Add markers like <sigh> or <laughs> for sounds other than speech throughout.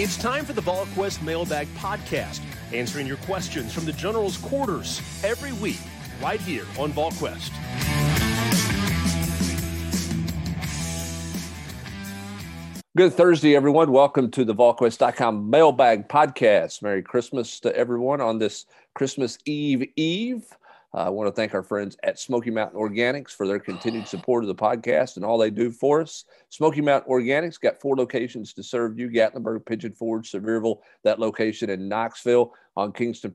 It's time for the VolQuest Mailbag Podcast, answering your questions from the General's quarters every week, right here on VolQuest. Good Thursday, everyone. Welcome to the VolQuest.com Mailbag Podcast. Merry Christmas to everyone on this Christmas Eve Eve. Uh, I want to thank our friends at Smoky Mountain Organics for their continued support of the podcast and all they do for us. Smoky Mountain Organics got four locations to serve you Gatlinburg, Pigeon Forge, Sevierville, that location in Knoxville on Kingston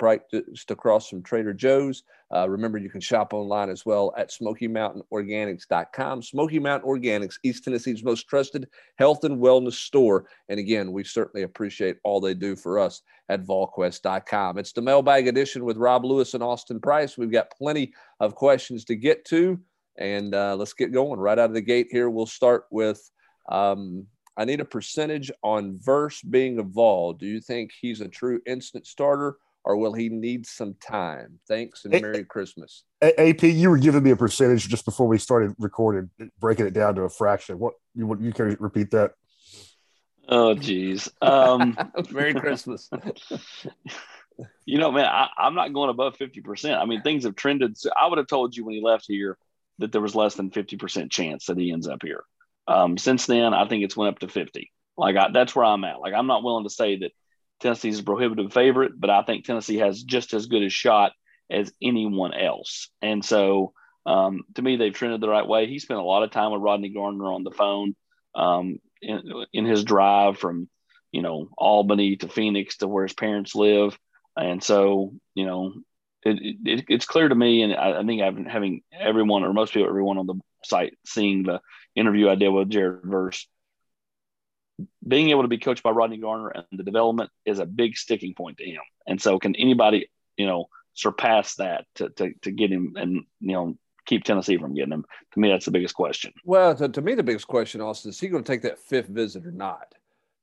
just across from Trader Joe's. Uh, remember, you can shop online as well at SmokyMountainOrganics.com. Smoky Mountain Organics, East Tennessee's most trusted health and wellness store. And again, we certainly appreciate all they do for us at VolQuest.com. It's the mailbag edition with Rob Lewis and Austin Price. We've got plenty of questions to get to. And uh, let's get going right out of the gate here. We'll start with um, I need a percentage on Verse being a Vol. Do you think he's a true instant starter or will he need some time? Thanks and Merry Christmas. AP, you were giving me a percentage just before we started recording, breaking it down to a fraction. What you you can repeat that? Oh, geez. Um, <laughs> Merry Christmas. <laughs> you know, man, I, am not going above 50%. I mean, things have trended. So I would have told you when he left here that there was less than 50% chance that he ends up here. Um, since then, I think it's went up to 50. Like I, that's where I'm at. Like I'm not willing to say that Tennessee's a prohibitive favorite, but I think Tennessee has just as good a shot as anyone else. And so, um, to me, they've trended the right way. He spent a lot of time with Rodney Garner on the phone um, in, in his drive from, you know, Albany to Phoenix to where his parents live. And so, you know, it, it, it's clear to me, and I, I think having, having everyone or most people, everyone on the seeing the interview I did with Jared Verse. Being able to be coached by Rodney Garner and the development is a big sticking point to him. And so, can anybody, you know, surpass that to, to, to get him and, you know, keep Tennessee from getting him? To me, that's the biggest question. Well, to, to me, the biggest question, Austin, is he going to take that fifth visit or not?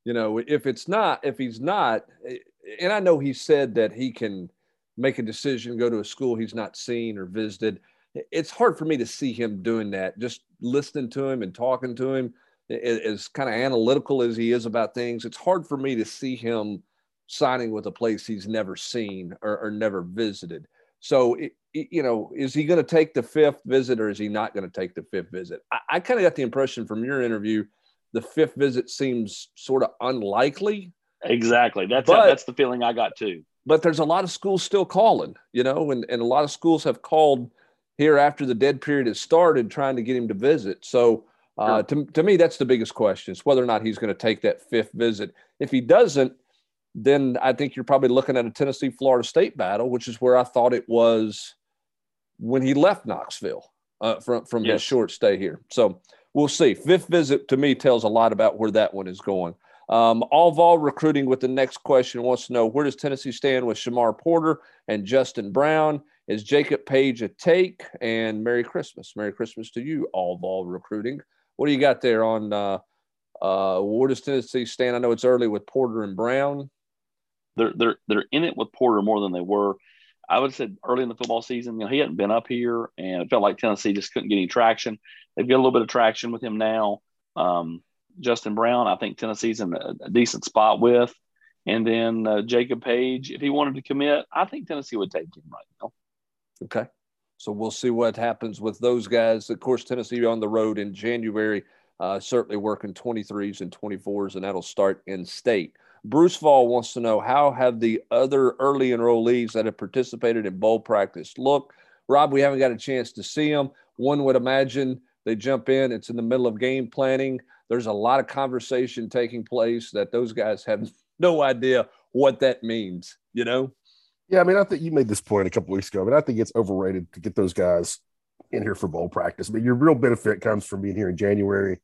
You know, if it's not, if he's not, eh, and I know he said that he can make a decision, go to a school he's not seen or visited it's hard for me to see him doing that. Just listening to him and talking to him, as kind of analytical as he is about things, it's hard for me to see him signing with a place he's never seen or, or never visited. So, it, it, you know, is he going to take the fifth visit or is he not going to take the fifth visit? I, I kind of got the impression from your interview, the fifth visit seems sort of unlikely. Exactly. That's but, that's the feeling I got too. But there's a lot of schools still calling, you know, and, and a lot of schools have called here after the dead period has started trying to get him to visit. So uh, to, to me, that's the biggest question is whether or not he's going to take that fifth visit. If he doesn't, then I think you're probably looking at a Tennessee Florida State battle, which is where I thought it was when he left Knoxville uh, from, from yes. his short stay here. So we'll see. Fifth visit to me tells a lot about where that one is going. Um, all Vol recruiting with the next question wants to know where does Tennessee stand with Shamar Porter and Justin Brown? Is Jacob Page a take? And Merry Christmas. Merry Christmas to you, all Vol recruiting. What do you got there on uh, uh, where does Tennessee stand? I know it's early with Porter and Brown. They're they're they're in it with Porter more than they were. I would have said early in the football season, you know, he hadn't been up here, and it felt like Tennessee just couldn't get any traction. They've got a little bit of traction with him now. Um, Justin Brown, I think Tennessee's in a, a decent spot with, and then uh, Jacob Page, if he wanted to commit, I think Tennessee would take him right now. Okay. So we'll see what happens with those guys. Of course, Tennessee on the road in January, uh, certainly working 23s and 24s, and that'll start in state. Bruce Fall wants to know how have the other early enrollees that have participated in bowl practice look? Rob, we haven't got a chance to see them. One would imagine they jump in, it's in the middle of game planning. There's a lot of conversation taking place that those guys have <laughs> no idea what that means, you know? Yeah, I mean, I think you made this point a couple weeks ago, but I think it's overrated to get those guys in here for bowl practice. But your real benefit comes from being here in January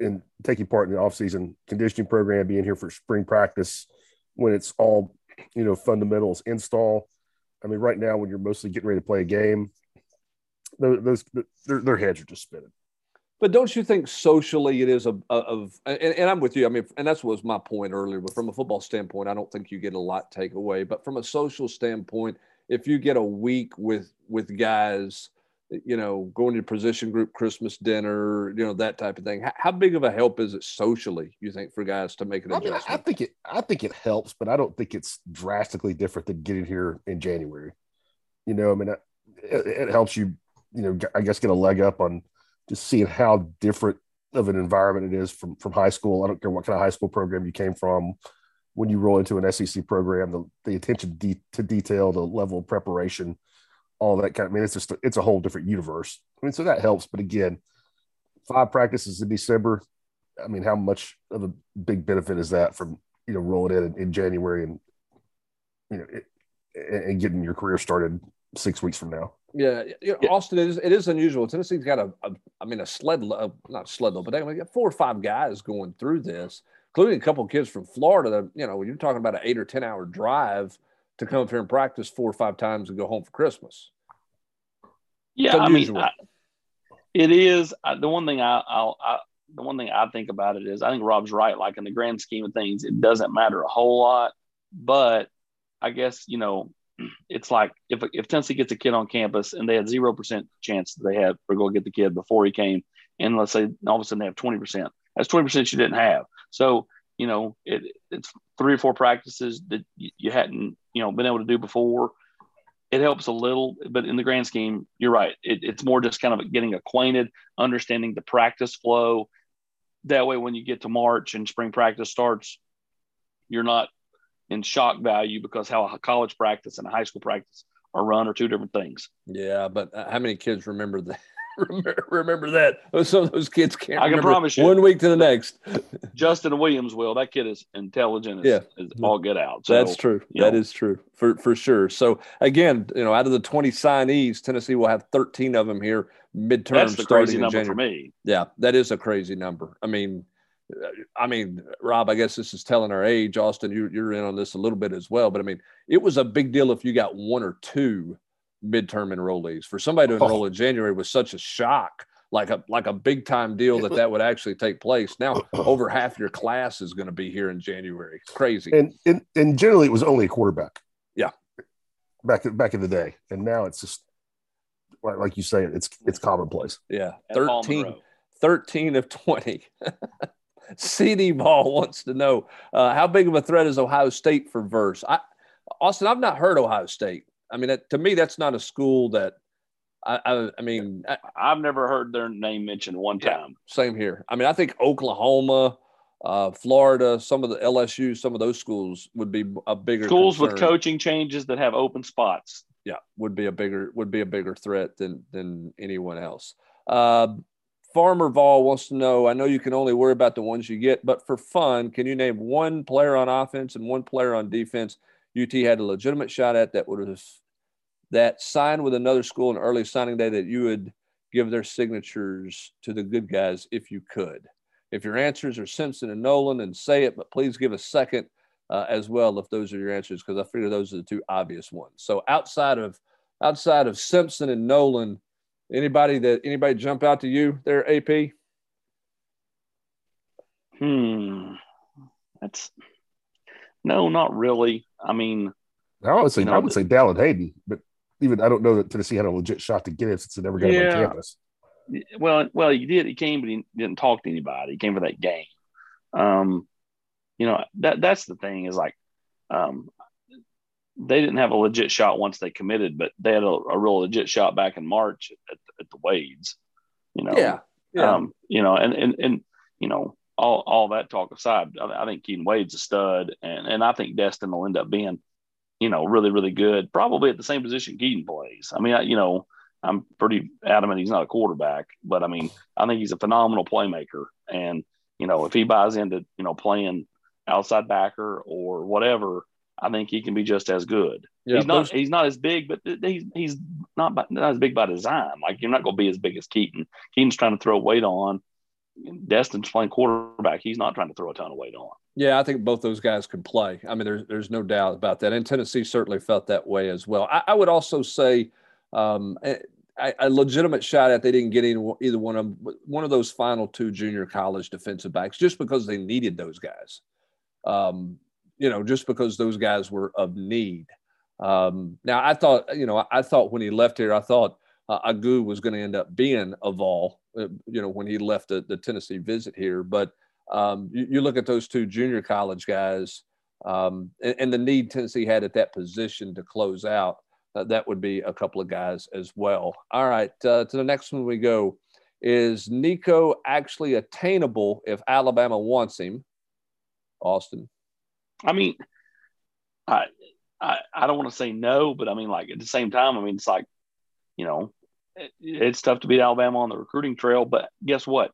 and taking part in the offseason conditioning program, being here for spring practice when it's all, you know, fundamentals install. I mean, right now when you're mostly getting ready to play a game, those, those their, their heads are just spinning. But don't you think socially it is a, a of and, and, I'm with you. I mean, and that's was my point earlier. But from a football standpoint, I don't think you get a lot take away. But from a social standpoint, if you get a week with with guys you know, going to position group Christmas dinner, you know, that type of thing. How, how big of a help is it socially, you think, for guys to make an I adjustment? mean, I think it. I think it helps, but I don't think it's drastically different than getting here in January. You know, I mean, it, it helps you. You know, I guess get a leg up on just seeing how different of an environment it is from from high school. I don't care what kind of high school program you came from. When you roll into an SEC program, the, the attention de- to detail, the level of preparation, all that kind of. I mean, it's just it's a whole different universe. I mean, so that helps. But again, five practices in December. I mean, how much of a big benefit is that from you know rolling in in, January and you know it, and getting your career started six weeks from now? Yeah, you know, yeah. Austin it is it is unusual. Tennessee's got a, a I mean a sled uh, not sled load, but they got four or five guys going through this, including a couple of kids from Florida. That, you know, when you're talking about an eight or ten hour drive to come up here and practice four or five times and go home for Christmas. Yeah, I mean, I, it is I, the one thing I, I'll, I, the one thing I think about it is I think Rob's right. Like in the grand scheme of things, it doesn't matter a whole lot, but I guess you know it's like if if Tennessee gets a kid on campus and they had zero percent chance that they had for go get the kid before he came, and let's say all of a sudden they have twenty percent, that's twenty percent you didn't have. So you know it, it's three or four practices that you, you hadn't you know been able to do before. It helps a little, but in the grand scheme, you're right. It, it's more just kind of getting acquainted, understanding the practice flow. That way, when you get to March and spring practice starts, you're not in shock value because how a college practice and a high school practice are run are two different things. Yeah, but uh, how many kids remember that? <laughs> remember, remember that some of those kids can't. I can promise you, one week to the next. <laughs> Justin Williams will. That kid is intelligent. As, yeah, as all get out. So, That's true. That know. is true for for sure. So again, you know, out of the twenty signees, Tennessee will have thirteen of them here midterm. That's the crazy number for me. Yeah, that is a crazy number. I mean, I mean, Rob, I guess this is telling our age. Austin, you, you're in on this a little bit as well. But I mean, it was a big deal if you got one or two midterm enrollees. For somebody to oh. enroll oh. in January was such a shock, like a like a big time deal that that would actually take place. Now, <laughs> over half your class is going to be here in January. It's crazy. And, and and generally, it was only a quarterback. Yeah, back back in the day, and now it's just like you say, it's it's commonplace. Yeah, 13, 13 of twenty. <laughs> CD Ball wants to know uh, how big of a threat is Ohio State for Verse? I, Austin, I've not heard Ohio State. I mean, that, to me, that's not a school that I, I, I mean, I, have never heard their name mentioned one time. Yeah, same here. I mean, I think Oklahoma, uh, Florida, some of the LSU, some of those schools would be a bigger schools concern. with coaching changes that have open spots. Yeah, would be a bigger would be a bigger threat than than anyone else. Uh, Farmer Vol wants to know I know you can only worry about the ones you get, but for fun, can you name one player on offense and one player on defense UT had a legitimate shot at that would have that signed with another school on early signing day that you would give their signatures to the good guys if you could? If your answers are Simpson and Nolan, and say it, but please give a second uh, as well if those are your answers, because I figure those are the two obvious ones. So outside of outside of Simpson and Nolan, Anybody that anybody jump out to you there, AP? Hmm. That's no, not really. I mean, I would say you know, I would say Dallan Hayden, but even I don't know that Tennessee had a legit shot to get him since it never got yeah. on campus. Well, well, he did. He came, but he didn't talk to anybody. He came for that game. Um, you know that that's the thing is like, um, they didn't have a legit shot once they committed, but they had a, a real legit shot back in March at, at the Wades. You know, yeah, yeah. Um, you know, and and and you know, all all that talk aside, I, I think Keaton Wade's a stud, and and I think Destin will end up being, you know, really really good, probably at the same position Keaton plays. I mean, I, you know, I'm pretty adamant he's not a quarterback, but I mean, I think he's a phenomenal playmaker, and you know, if he buys into you know playing outside backer or whatever I think he can be just as good. Yeah, he's not he's not as big, but he's he's not by, not as big by design. Like you're not going to be as big as Keaton. Keaton's trying to throw weight on. Destin's playing quarterback. He's not trying to throw a ton of weight on. Yeah, I think both those guys can play. I mean, there's there's no doubt about that. And Tennessee certainly felt that way as well. I, I would also say um, a, a, legitimate shot at they didn't get any, either one of one of those final two junior college defensive backs just because they needed those guys. Um, you know, just because those guys were of need. Um, now, I thought, you know, I thought when he left here, I thought uh, Agu was going to end up being a Vol, uh, you know, when he left the, the Tennessee visit here. But um, you, you, look at those two junior college guys um, and, and, the need Tennessee had at that position to close out. Uh, that would be a couple of guys as well. All right, uh, to the next one we go. Is Nico actually attainable if Alabama wants him? Austin. I mean, I I, I don't want to say no, but I mean, like at the same time, I mean, it's like, you know, it, it's tough to beat Alabama on the recruiting trail, but guess what?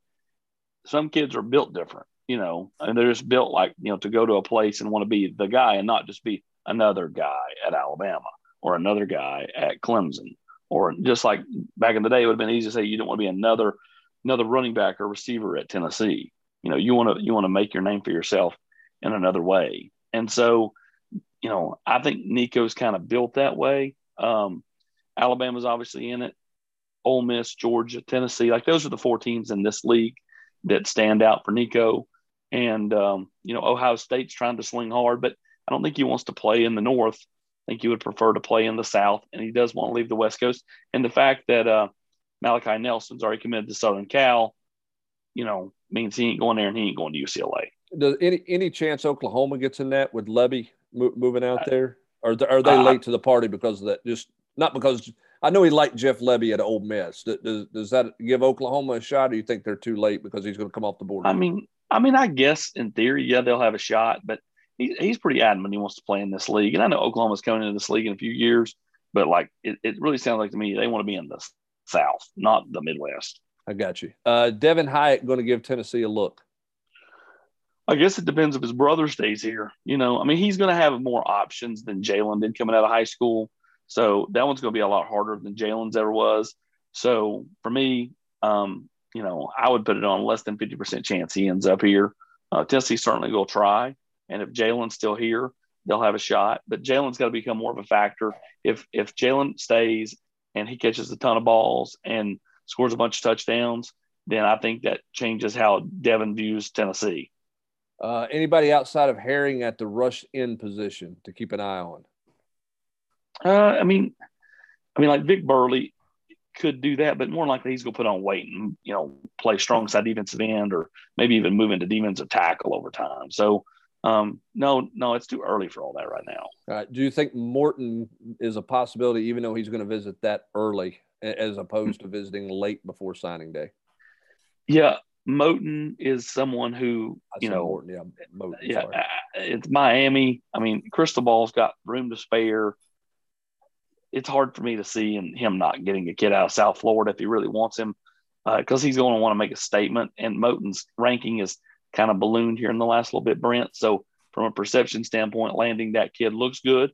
Some kids are built different, you know, and they're just built like, you know, to go to a place and want to be the guy and not just be another guy at Alabama or another guy at Clemson or just like back in the day, it would have been easy to say you don't want to be another another running back or receiver at Tennessee. You know, you want to you want to make your name for yourself in another way. And so, you know, I think Nico's kind of built that way. Um, Alabama's obviously in it. Ole Miss, Georgia, Tennessee, like those are the four teams in this league that stand out for Nico. And um, you know, Ohio State's trying to swing hard, but I don't think he wants to play in the North I think he would prefer to play in the South, and he does want to leave the West Coast. And the fact that uh, Malachi Nelson's already committed to Southern Cal, you know, means he ain't going there and he ain't going to UCLA. Does any any chance Oklahoma gets in that with Lebby mo- moving out there? Or are they uh, late to the party because of that? Just not because I know he liked Jeff Lebby at Ole Miss. Does, does that give Oklahoma a shot, or you think they're too late because he's going to come off the board? I mean, I mean, I guess in theory, yeah, they'll have a shot, but he, he's pretty adamant he wants to play in this league. And I know Oklahoma's coming into this league in a few years, but like it, it really sounds like to me they want to be in the South, not the Midwest. I got you. Uh, Devin Hyatt going to give Tennessee a look. I guess it depends if his brother stays here. You know, I mean, he's going to have more options than Jalin did coming out of high school. So that one's going to be a lot harder than Jalin's ever was. So for me, um, you know, I would put it on less than 50% chance he ends up here. Uh, Tennessee certainly will try. And if Jalin's still here, they'll have a shot. But Jalin's got to become more of a factor. If if Jalin stays and he catches a ton of balls and scores a bunch of touchdowns, then I think that changes how Devin views Tennessee. Uh, anybody outside of Herring at the rush in position to keep an eye on? Uh, I mean, I mean, like Vic Burley could do that, but more likely he's going to put on weight and you know play strong side defensive end, or maybe even move into defensive tackle over time. So um, no, no, it's too early for all that right now. All right. Do you think Morton is a possibility, even though he's going to visit that early, as opposed to visiting late before signing day? Yeah, Moton is someone who I you know. Morton, yeah, Moton, yeah, sorry. Uh, it's Miami. I mean, Cristobal's got room to spare. It's hard for me to see him not getting a kid out of South Florida if he really wants him, because uh, he's going to want to make a statement. And Moton's ranking is kind of ballooned here in the last little bit, Brent. So from a perception standpoint, landing that kid looks good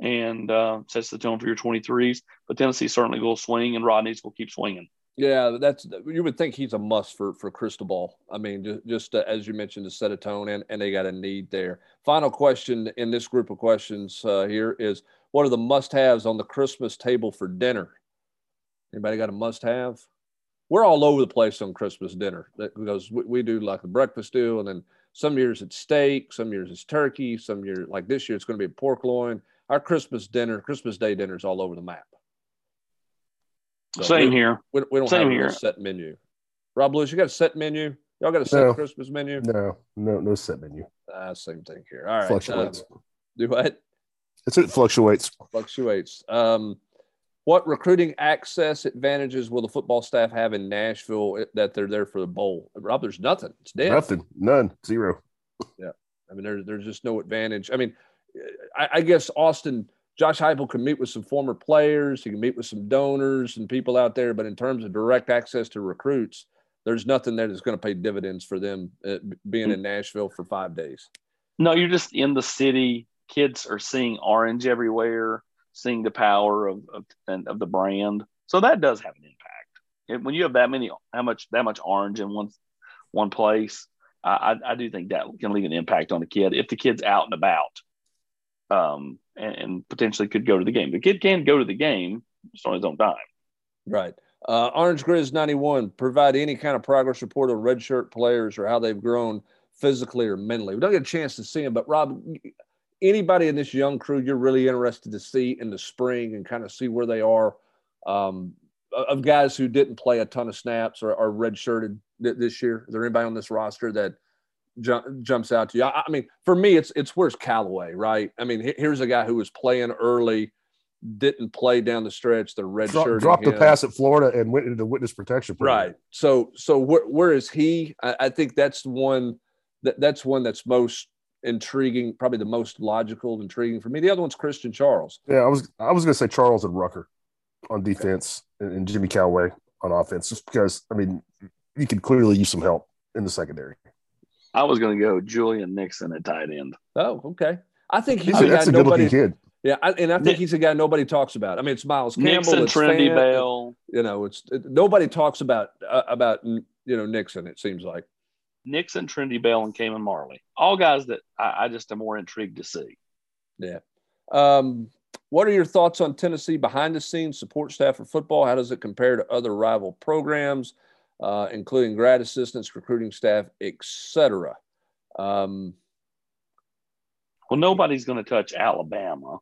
and uh, sets the tone for your 23s. But Tennessee certainly will swing, and Rodney's will keep swinging. Yeah, that's you would think he's a must for for Cristobal. I mean, just, just uh, as you mentioned, to set a tone, and, and they got a need there. Final question in this group of questions uh, here is: What are the must-haves on the Christmas table for dinner? Anybody got a must-have? we're all over the place on Christmas dinner because we, we do like the breakfast deal, and then some years it's steak, some years it's turkey, some years like this year it's going to be pork loin. Our Christmas dinner, Christmas Day dinner is all over the map. So Same we, here. We, we don't Same have a set menu. Rob Lewis, you got a set menu? Y'all got a set no. Christmas menu? No, no, no set menu. Uh, same thing here. All right. Fluctuates. Um, do what? It's it fluctuates. Fluctuates. Um, what recruiting access advantages will the football staff have in Nashville that they're there for the bowl? Rob, there's nothing. It's dead. Nothing. None. Zero. Yeah. I mean, there's there's just no advantage. I mean, I, I guess Austin, Josh Heupel can meet with some former players. He can meet with some donors and people out there. But in terms of direct access to recruits, there's nothing there that's going to pay dividends for them uh, being in Nashville for five days. No, you're just in the city. Kids are seeing orange everywhere seeing the power of, of, of the brand. So that does have an impact. when you have that many, how much, that much orange in one, one place, I, I do think that can leave an impact on the kid if the kid's out and about, um, and, and potentially could go to the game. The kid can go to the game just on his own time. Right. Uh, Orange Grizz 91 provide any kind of progress report on redshirt players or how they've grown physically or mentally. We don't get a chance to see them, but Rob, anybody in this young crew you're really interested to see in the spring and kind of see where they are um, of guys who didn't play a ton of snaps or are redshirted this year? Is there anybody on this roster that jump, jumps out to you? I, I, mean, for me, it's it's where's Calloway, right? I mean, here's a guy who was playing early, didn't play down the stretch. The red shirt dropped the pass at Florida and went into witness protection. Program. Right. So so where, where is he? I, I think that's the one that that's one that's most intriguing, probably the most logical, intriguing for me. The other one's Christian Charles. Yeah, I was I was going to say Charles and Rucker on defense and, and Jimmy Calloway on offense, just because I mean you could clearly use some help in the secondary. I was going to go Julian Nixon at tight end. Oh, okay. I think he's, he's a, a, a nobody, kid. Yeah, I, and I think Nick, he's a guy nobody talks about. I mean, it's Miles Campbell, Nixon, it's Trinity Fan, Bell. You know, it's it, nobody talks about uh, about you know Nixon. It seems like Nixon, Trinity Bell, and Cayman Marley. All guys that I, I just am more intrigued to see. Yeah. Um, what are your thoughts on Tennessee behind the scenes support staff for football? How does it compare to other rival programs, uh, including grad assistants, recruiting staff, etc.? Um, well, nobody's going to touch Alabama,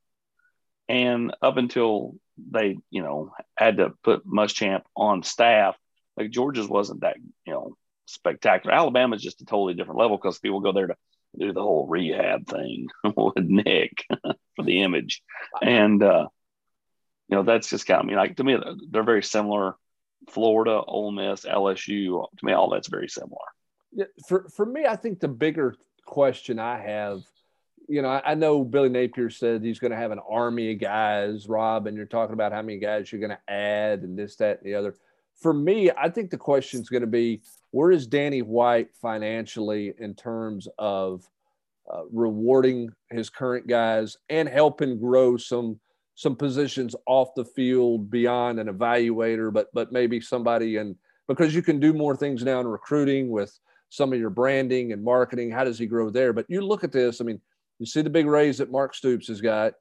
and up until they, you know, had to put Muschamp on staff, like Georgia's wasn't that, you know, spectacular. Alabama's just a totally different level because people go there to do the whole rehab thing <laughs> with Nick <laughs> for the image. And, uh, you know, that's just kind of I mean, like to me, they're very similar. Florida, Ole Miss, LSU, to me, all that's very similar. Yeah, for, for me, I think the bigger question I have, you know, I, I know Billy Napier said he's going to have an army of guys, Rob, and you're talking about how many guys you're going to add and this, that, and the other. For me, I think the question is going to be where is Danny White financially in terms of uh, rewarding his current guys and helping grow some some positions off the field beyond an evaluator, but but maybe somebody and because you can do more things now in recruiting with some of your branding and marketing. How does he grow there? But you look at this. I mean, you see the big raise that Mark Stoops has got.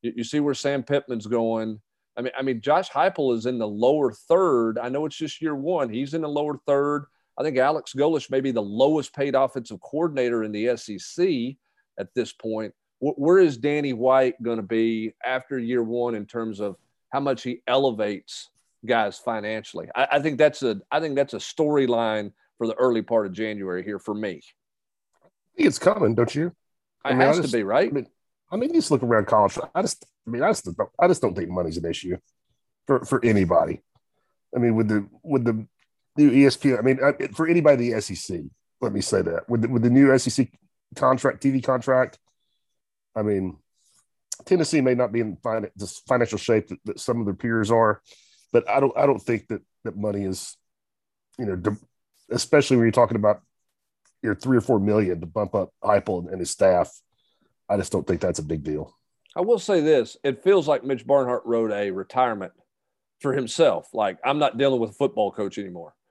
You, you see where Sam Pittman's going. I mean, I mean, Josh Heupel is in the lower third. I know it's just year one. He's in the lower third. I think Alex Golesh may be the lowest paid offensive coordinator in the SEC at this point. Where is Danny White going to be after year one in terms of how much he elevates guys financially? I, I think that's a I think that's a storyline for the early part of January here for me. I think it's coming, don't you? I it mean, has just, to be right. I mean, I mean, you just look around college. I just, I mean, I just, don't, I just don't think money's an issue for for anybody. I mean, with the with the new ESPN. I mean, uh, for anybody the SEC, let me say that with the, with the new SEC contract, TV contract. I mean, Tennessee may not be in this financial shape that, that, some of their peers are, but I don't I don't think that that money is, you know, especially when you're talking about your three or four million to bump up Heupel and his staff. I just don't think that's a big deal. I will say this: it feels like Mitch Barnhart wrote a retirement for himself. Like I'm not dealing with a football coach anymore. <laughs>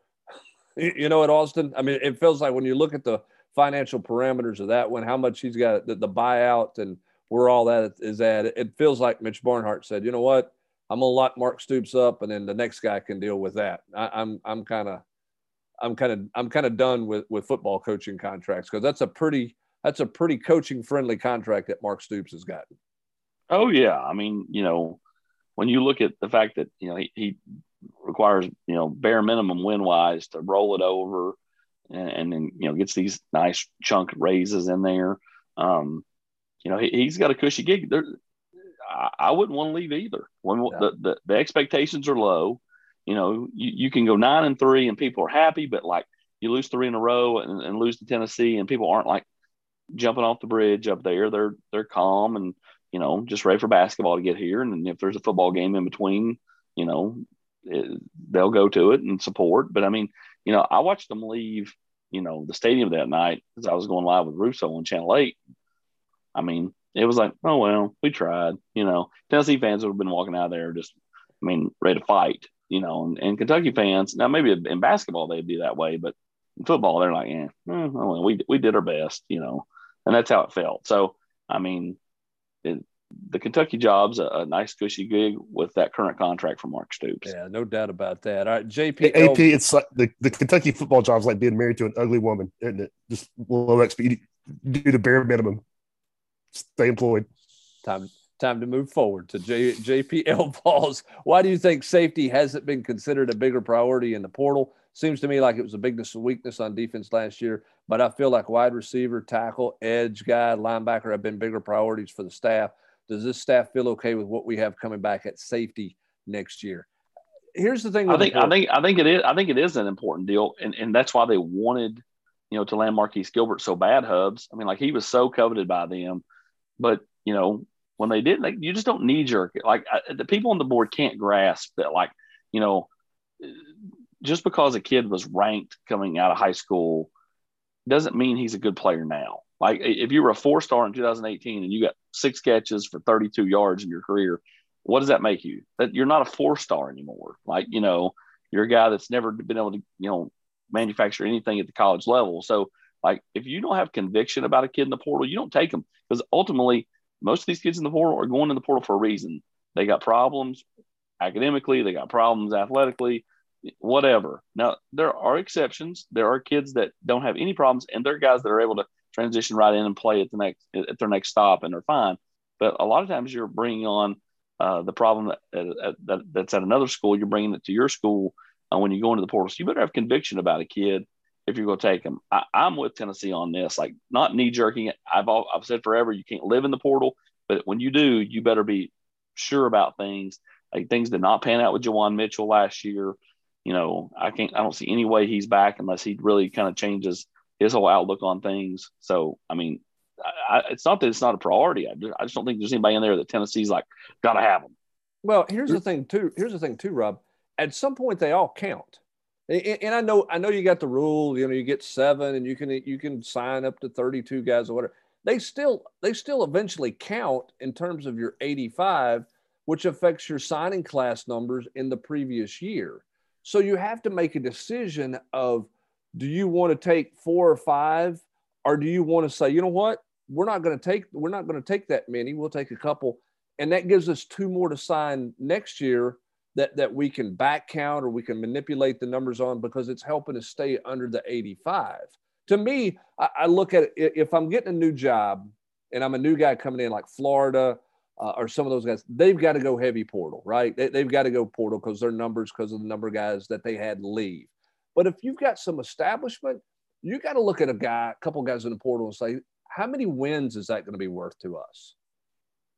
You know, at Austin, I mean, it feels like when you look at the financial parameters of that one, how much he's got the, the buyout and where all that is at, it feels like Mitch Barnhart said, you know what, I'm gonna lock Mark Stoops up, and then the next guy can deal with that. I, I'm I'm kind of I'm kind of I'm kind of done with with football coaching contracts because that's a pretty that's a pretty coaching friendly contract that Mark Stoops has gotten. Oh yeah, I mean you know when you look at the fact that you know he, he requires you know bare minimum win wise to roll it over, and, and, then you know gets these nice chunk raises in there. Um, you know he, has got a cushy gig. There, I, I wouldn't want to leave either. When yeah. the, the, the expectations are low, you know you, you can go nine and three and people are happy, but like you lose three in a row and, and lose to Tennessee and people aren't like jumping off the bridge up there. They're they're calm and you know just ready for basketball to get here. And if there's a football game in between, you know it, they'll go to it and support. But I mean, you know, I watched them leave, you know, the stadium that night because I was going live with Russo on Channel 8. I mean, it was like, oh, well, we tried. You know, Tennessee fans would have been walking out there just, I mean, ready to fight, you know, and, and Kentucky fans, now maybe in basketball they'd be that way, but in football, they're like, yeah, oh, well, we, we did our best, you know, and that's how it felt. So, I mean, it, the Kentucky job's a, a, nice cushy gig with that current contract from Mark Stoops. Yeah, no doubt about that. All right, JP. AP, it's like the, the Kentucky football job's like being married to an ugly woman, isn't it? Just low XP, do the bare minimum, stay employed. Time time to move forward to J, JPL <laughs> Vols. Why do you think safety hasn't been considered a bigger priority in the portal? Seems to me like it was a bigness and weakness on defense last year, but I feel like wide receiver, tackle, edge guy, linebacker have been bigger priorities for the staff. Does this staff feel okay with what we have coming back at safety next year? Here's the thing. I think I think I think it is I think it is an important deal, and and that's why they wanted you know to land Marquise Gilbert so bad. Hubs. I mean, like he was so coveted by them, but you know when they did, like you just don't knee jerk it. Like I, the people on the board can't grasp that. Like you know, just because a kid was ranked coming out of high school doesn't mean he's a good player now. Like if you were a four star in 2018 and you got six catches for 32 yards in your career, what does that make you? That you're not a four star anymore. Like you know, you're a guy that's never been able to you know manufacture anything at the college level. So like if you don't have conviction about a kid in the portal, you don't take them because ultimately most of these kids in the portal are going in the portal for a reason. They got problems academically, they got problems athletically, whatever. Now, there are exceptions. There are kids that don't have any problems, and there are guys that are able to transition right in and play at the next at their next stop, and they're fine. But a lot of times, you're bringing on uh, the problem that, that, that's at another school. You're bringing it to your school uh, when you go into the portal. So you better have conviction about a kid if you're going to take them. I, am with Tennessee on this, like not knee jerking. I've I've said forever, you can't live in the portal, but when you do, you better be sure about things. Like things did not pan out with Juwan Mitchell last year. You know, I can't, I don't see any way he's back unless he really kind of changes his whole outlook on things. So, I mean, I, it's not that it's not a priority. I just, I just don't think there's anybody in there that Tennessee's like, got to have them. Well, here's the thing too. Here's the thing too, Rob. At some point, they all count and I know I know you got the rule, you know, you get seven and you can you can sign up to 32 guys or whatever. They still they still eventually count in terms of your 85, which affects your signing class numbers in the previous year. So you have to make a decision of do you want to take four or five, or do you want to say, you know what, we're not going to take we're not going to take that many, we'll take a couple, and that gives us two more to sign next year that that we can back count or we can manipulate the numbers on because it's helping us stay under the 85. To me, I, I look at it if I'm getting a new job and I'm a new guy coming in like Florida uh, or some of those guys, they've got to go heavy portal, right? They, have got to go portal because their numbers because of the number of guys that they had leave. But if you've got some establishment, you got to look at a guy, a couple guys in the portal and say, how many wins is that going to be worth to us?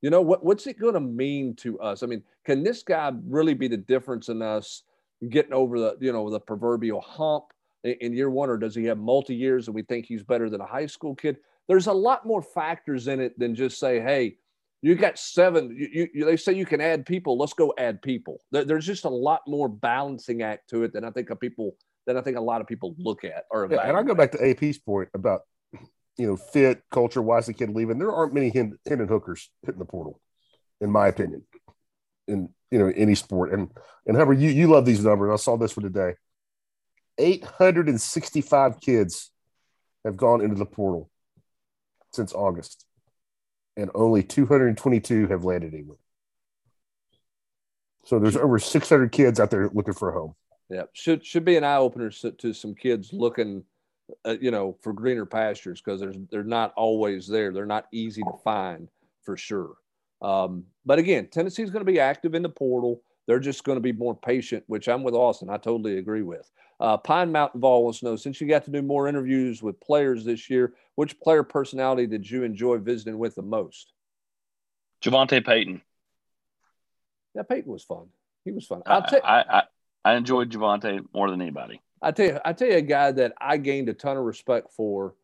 You know, what, what's it going to mean to us? I mean, can this guy really be the difference in us getting over the, you know, the proverbial hump in year one, or does he have multi years and we think he's better than a high school kid? There's a lot more factors in it than just say, hey, you got seven. You, you, they say you can add people. Let's go add people. There, there's just a lot more balancing act to it than I think a people than I think a lot of people look at. Or yeah, and I go back to AP's point about you know, fit, culture, why is the kid leaving? There aren't many Hendon Hookers hitting the portal, in my opinion, in you know any sport. And and Hubbard, you you love these numbers. I saw this for today. 865 kids have gone into the portal since August, and only 222 have landed anywhere. So there's over 600 kids out there looking for a home. Yeah, should should be an eye opener to some kids looking uh, you know, for greener pastures because there's they're not always there. They're not easy to find for sure. Um, but again, Tennessee's going to be active in the portal. They're just going to be more patient, which I'm with Austin. I totally agree with. Uh, Pine Mountain Vol wants to know since you got to do more interviews with players this year, which player personality did you enjoy visiting with the most? JaVonta Payton. Yeah, Payton was fun. He was fun. I, I, I, I enjoyed JaVonta more than anybody. I tell you, I tell you a guy that I gained a ton of respect for,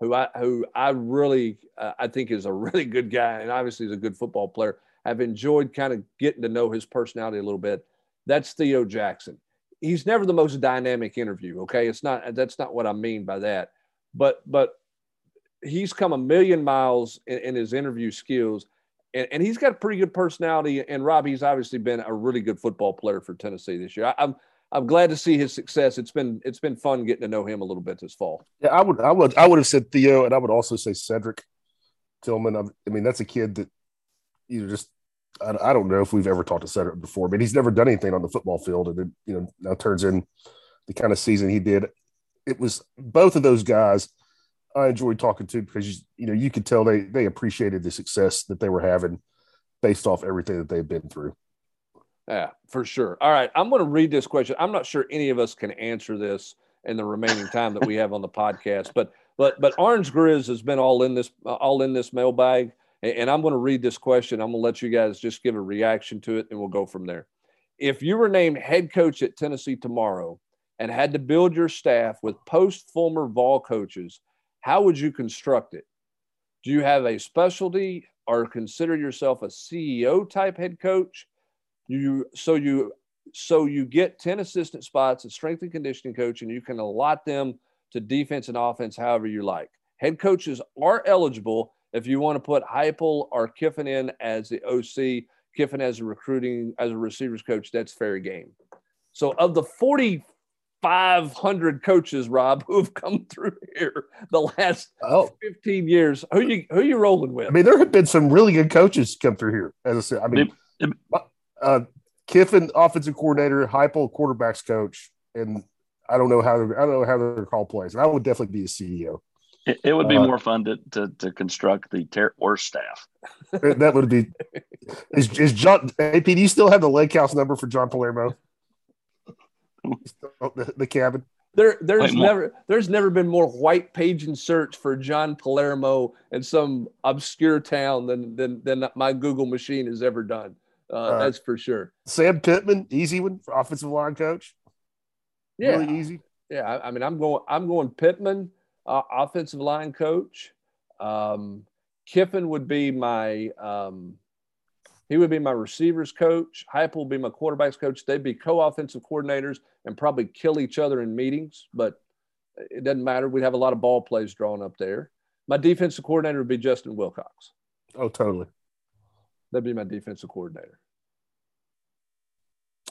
who I who I really uh, I think is a <laughs> really good guy, and obviously is a good football player. I've enjoyed kind of getting to know his personality a little bit. That's Theo Jackson. He's never the most dynamic interview. Okay, it's not. That's not what I mean by that. But but he's come a million miles in, in his interview skills. And, and, he's got a pretty good personality. And Rob, he's obviously been a really good football player for Tennessee this year. I, I'm I'm glad to see his success. It's been it's been fun getting to know him a little bit this fall. Yeah, I would I would I would have said Theo, and I would also say Cedric Tillman. I mean, that's a kid that you know just I, I don't know if we've ever talked to Cedric before, but he's never done anything on the football field, and it, you know now turns in the kind of season he did. It was both of those guys. I enjoyed talking to because you know you could tell they they appreciated the success that they were having based off everything that they've been through. Yeah, for sure. All right, I'm going to read this question. I'm not sure any of us can answer this in the remaining time that we have on the podcast, but but but Orange Grizz has been all in this all in this mailbag, and I'm going to read this question. I'm going to let you guys just give a reaction to it, and we'll go from there. If you were named head coach at Tennessee tomorrow and had to build your staff with post former Vol coaches, how would you construct it? Do you have a specialty or consider yourself a CEO type head coach? You so you so you get 10 assistant spots at strength and conditioning coach and you can allot them to defense and offense however you like. Head coaches are eligible if you want to put Heupel or Kiffin in as the OC, Kiffin as a recruiting as a receivers coach, that's fair game. So of the 40 500 coaches, Rob, <laughs> who have come through here the last oh. 15 years. Who you who you rolling with? I mean, there have been some really good coaches come through here. As I said, I mean, uh, Kiffin, offensive coordinator, Heupel, quarterbacks coach, and I don't know how I don't know how they're called plays. And I would definitely be a CEO. It, it would be uh, more fun to, to, to construct the ter- worst staff. that would be. Is, is John AP? Do you still have the lake house number for John Palermo? <laughs> the, the cabin. There, there's Wait, never, there's never been more white page and search for John Palermo in some obscure town than than than my Google machine has ever done. Uh, uh, that's for sure. Sam Pittman, easy one for offensive line coach. Yeah, really easy. Yeah, I, I mean, I'm going, I'm going Pittman, uh, offensive line coach. Um, Kiffin would be my um, he would be my receivers coach. Heupel would be my quarterbacks coach. They'd be co-offensive coordinators and probably kill each other in meetings, but it doesn't matter. We'd have a lot of ball plays drawn up there. My defensive coordinator would be Justin Wilcox. Oh, totally. That'd be my defensive coordinator.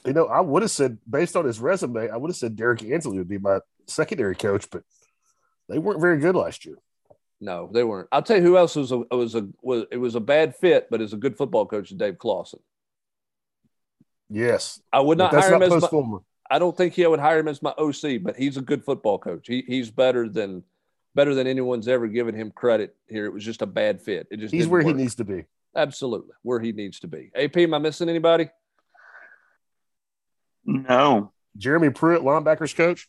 You know, I would have said, based on his resume, I would have said Derek Ansley would be my secondary coach, but they weren't very good last year. No, they weren't. I'll tell you who else was a was a was it was a bad fit, but is a good football coach. Dave Clawson. Yes, I would not hire him as my, I don't think he would hire him as my OC, but he's a good football coach. He, he's better than better than anyone's ever given him credit here. It was just a bad fit. It just he's where work. he needs to be. Absolutely, where he needs to be. AP, am I missing anybody? No. Jeremy Pruitt, linebackers coach.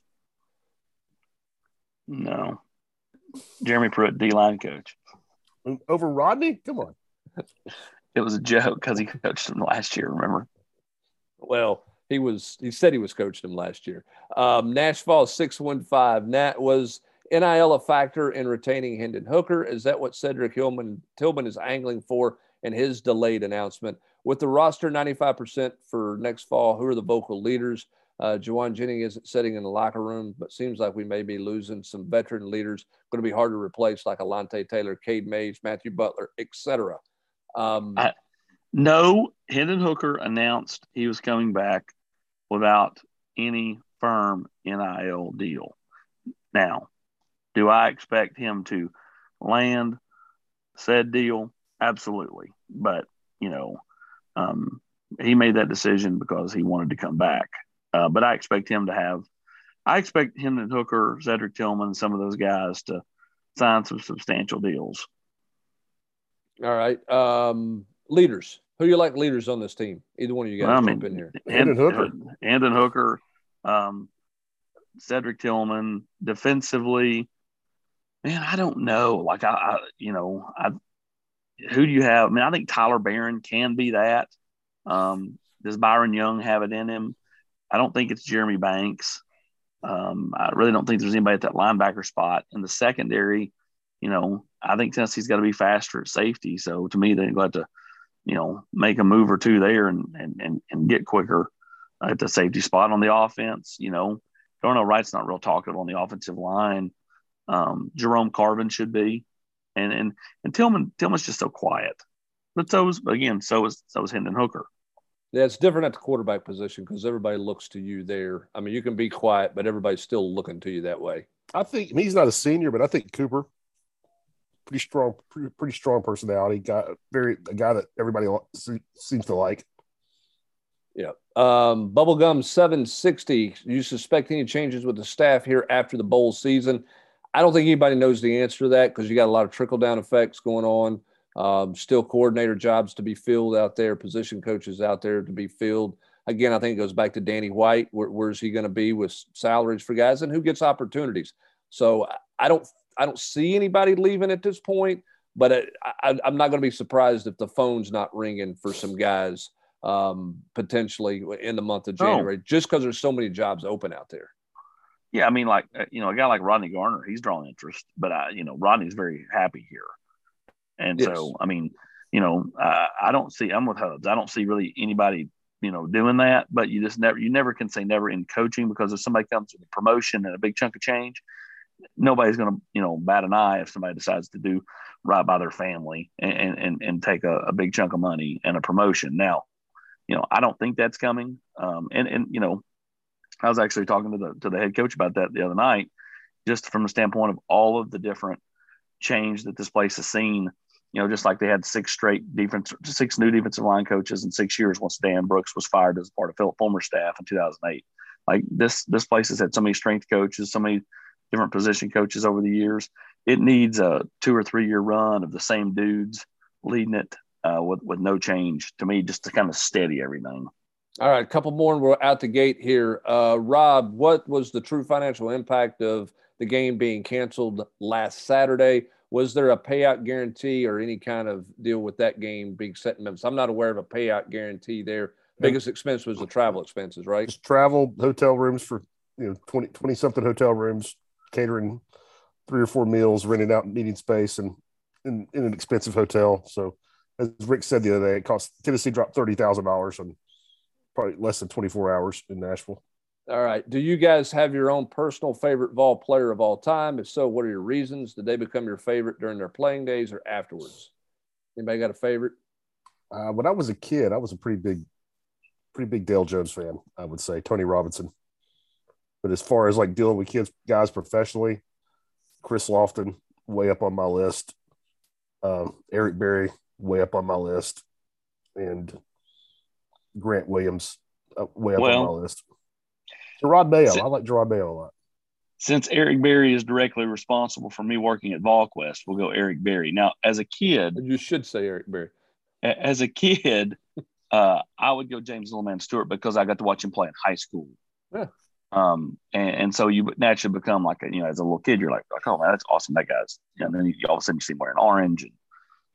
No. Jeremy Pruitt, D line coach. Over Rodney? Come on. It was a joke because he coached him last year, remember? Well, he was he said he was coached him last year. Um, Nashville 615. Nat was NIL a factor in retaining Hendon Hooker? Is that what Cedric Hillman Tillman is angling for in his delayed announcement? With the roster 95% for next fall, who are the vocal leaders? Uh, Jauan Jennings isn't sitting in the locker room, but seems like we may be losing some veteran leaders. Going to be hard to replace, like Alontae Taylor, Cade Mays, Matthew Butler, etc. Um, no, Hendon Hooker announced he was coming back without any firm NIL deal. Now, do I expect him to land said deal? Absolutely, but you know, um, he made that decision because he wanted to come back. Uh, but I expect him to have, I expect him and Hooker, Cedric Tillman, some of those guys to sign some substantial deals. All right. Um, leaders. Who do you like leaders on this team? Either one of you guys well, I mean, in here. And, Hooker. And Hooker, um, Cedric Tillman, defensively. Man, I don't know. Like I, I, you know, I who do you have? I mean, I think Tyler Baron can be that. Um, does Byron Young have it in him? I don't think it's Jeremy Banks. Um, I really don't think there's anybody at that linebacker spot. In the secondary, you know, I think Tennessee's got to be faster at safety. So to me, they're going to, you know, make a move or two there and and and, and get quicker at the safety spot on the offense. You know, Darnell Wright's not real talkative on the offensive line. Um, Jerome Carvin should be, and and and Tillman Tillman's just so quiet. But so is again, so was so was Hendon Hooker. Yeah, it's different at the quarterback position because everybody looks to you there. I mean, you can be quiet, but everybody's still looking to you that way. I think I mean, he's not a senior, but I think Cooper, pretty strong, pretty, pretty strong personality. Guy, very a guy that everybody seems to like. Yeah. Um, Bubblegum 760. You suspect any changes with the staff here after the bowl season? I don't think anybody knows the answer to that because you got a lot of trickle down effects going on. Um, still coordinator jobs to be filled out there, position coaches out there to be filled. Again, I think it goes back to Danny White. Where, where's he going to be with salaries for guys and who gets opportunities? So I don't I don't see anybody leaving at this point, but I, i'm not going to be surprised if the phone's not ringing for some guys um, potentially in the month of January, oh. just because there's so many jobs open out there. Yeah, I mean, like uh, you know, a guy like Rodney Garner, he's drawing interest, but I, you know, Rodney's very happy here, and yes. so I mean, you know, uh, I don't see. I'm with Hubs. I don't see really anybody, you know, doing that. But you just never, you never can say never in coaching because if somebody comes with a promotion and a big chunk of change, nobody's going to, you know, bat an eye if somebody decides to do right by their family and and and take a, a big chunk of money and a promotion. Now, you know, I don't think that's coming. Um, and and you know, I was actually talking to the to the head coach about that the other night, just from the standpoint of all of the different change that this place has seen. You know, just like they had six straight defense, six new defensive line coaches in six years once Dan Brooks was fired as part of Phillip Fulmer's staff in 2008. Like this, this place has had so many strength coaches, so many different position coaches over the years. It needs a two or three year run of the same dudes leading it uh, with with no change to me, just to kind of steady everything. All right, a couple more, and we're out the gate here. Uh, Rob, what was the true financial impact of the game being canceled last Saturday? Was there a payout guarantee or any kind of deal with that game being set in Memphis? I'm not aware of a payout guarantee there. Biggest expense was the travel expenses, right? Just travel, hotel rooms for you know 20, 20 something hotel rooms, catering three or four meals, renting out meeting space, and in, in an expensive hotel. So, as Rick said the other day, it cost Tennessee dropped thirty thousand dollars on probably less than 24 hours in Nashville. All right. Do you guys have your own personal favorite Vol player of all time? If so, what are your reasons? Did they become your favorite during their playing days or afterwards? Anybody got a favorite? Uh, when I was a kid, I was a pretty big, pretty big Dale Jones fan. I would say Tony Robinson. But as far as like dealing with kids, guys professionally, Chris Lofton way up on my list. Um, Eric Berry way up on my list, and Grant Williams uh, way up well, on my list. Jerod Mayo. I like Jerod Mayo a lot. Since Eric Berry is directly responsible for me working at VolQuest, we'll go Eric Berry. Now, as a kid, you should say Eric Berry. As a kid, <laughs> uh, I would go James Littleman Stewart because I got to watch him play in high school. Yeah. Um, and, and, so you naturally become like a, you know, as a little kid, you're like, like oh man, that's awesome. That guy's, you know, and then you, all of a sudden you see him wearing orange and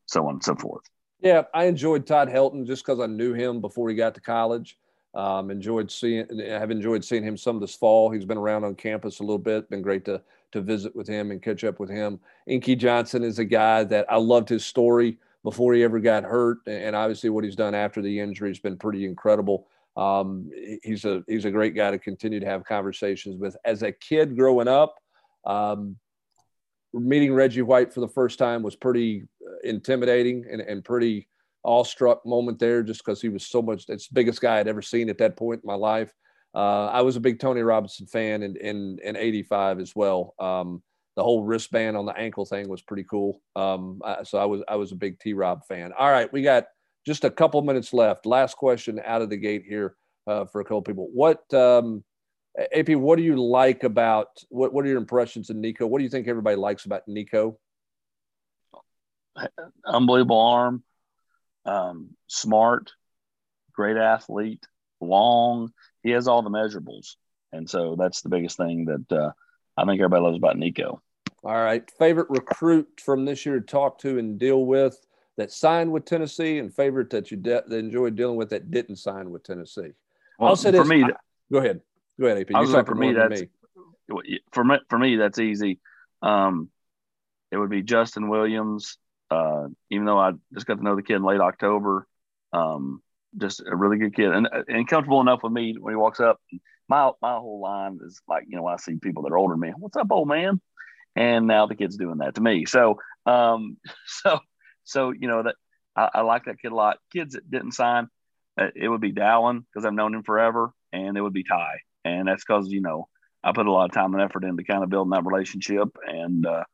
so on and so forth. Yeah, I enjoyed Todd Helton just because I knew him before he got to college. Um, enjoyed seeing, have enjoyed seeing him some this fall. He's been around on campus a little bit. Been great to to visit with him and catch up with him. Inky Johnson is a guy that I loved his story before he ever got hurt, and obviously what he's done after the injury has been pretty incredible. Um, he's a he's a great guy to continue to have conversations with. As a kid growing up, um, meeting Reggie White for the first time was pretty uh, intimidating and, and pretty awestruck moment there just because he was so much it's the biggest guy I'd ever seen at that point in my life. Uh, I was a big Tony Robinson fan in in, in 85 as well. Um, the whole wristband on the ankle thing was pretty cool. Um, so I was I was a big T Rob fan. All right, we got just a couple minutes left. Last question out of the gate here uh, for a couple people. What um, AP, what do you like about what, what are your impressions of Nico? What do you think everybody likes about Nico? Unbelievable arm, um, smart, great athlete, long. He has all the measurables. And so that's the biggest thing that uh, I think everybody loves about Nico. All right. Favorite recruit from this year to talk to and deal with that signed with Tennessee and favorite that you de- that enjoyed dealing with that didn't sign with Tennessee? Well, I'll say for this, me, I, go ahead. Go ahead, AP. You talk for me. That's me. for me. For me, that's easy. Um, it would be Justin Williams. Uh, even though I just got to know the kid in late October, um, just a really good kid and, and comfortable enough with me when he walks up. My my whole line is like, you know, I see people that are older than me, what's up, old man? And now the kid's doing that to me. So, um, <laughs> so, so you know that I, I like that kid a lot. Kids that didn't sign, uh, it would be Dallin because I've known him forever, and it would be Ty and that's because you know I put a lot of time and effort into kind of building that relationship, and uh,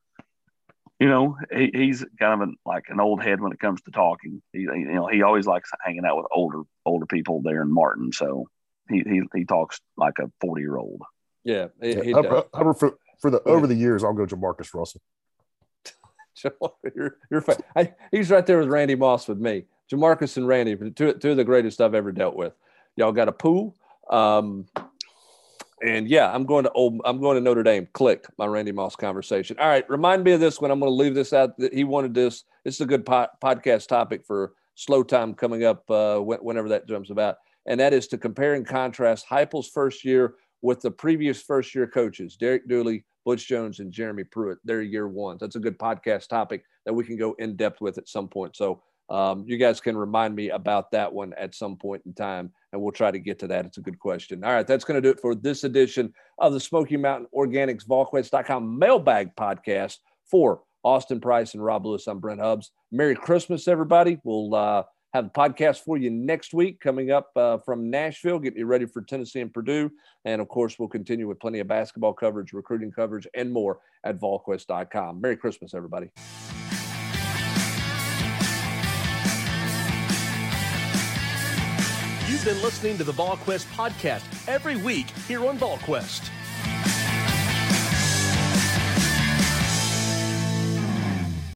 you know he, he's kind of an, like an old head when it comes to talking. He you know he always likes hanging out with older older people there in Martin, so he he, he talks like a forty year old. Yeah, he, he for, for, the over the years, I'll go Jamarcus Russell. <laughs> you're, you're I, he's right there with Randy Moss with me. Jamarcus and Randy, two, two of the greatest I've ever dealt with. Y'all got a pool. Um, and yeah, I'm going to old, I'm going to Notre Dame. Click my Randy Moss conversation. All right, remind me of this when I'm going to leave this out. That he wanted this. This is a good po- podcast topic for slow time coming up uh, whenever that comes about, and that is to compare and contrast Heupel's first year with the previous first year coaches, Derek Dooley, Butch Jones, and Jeremy Pruitt. Their year ones. That's a good podcast topic that we can go in depth with at some point. So um, you guys can remind me about that one at some point in time, and we'll try to get to that. It's a good question. All right, that's going to do it for this edition of the Smoky Mountain Organics VolQuest.com mailbag podcast for Austin Price and Rob Lewis. I'm Brent Hubbs. Merry Christmas, everybody. We'll uh, have a podcast for you next week coming up uh, from Nashville. Get you ready for Tennessee and Purdue. And of course, we'll continue with plenty of basketball coverage, recruiting coverage, and more at VolQuest.com. Merry Christmas, everybody. You've been listening to the VolQuest podcast every week here on VolQuest.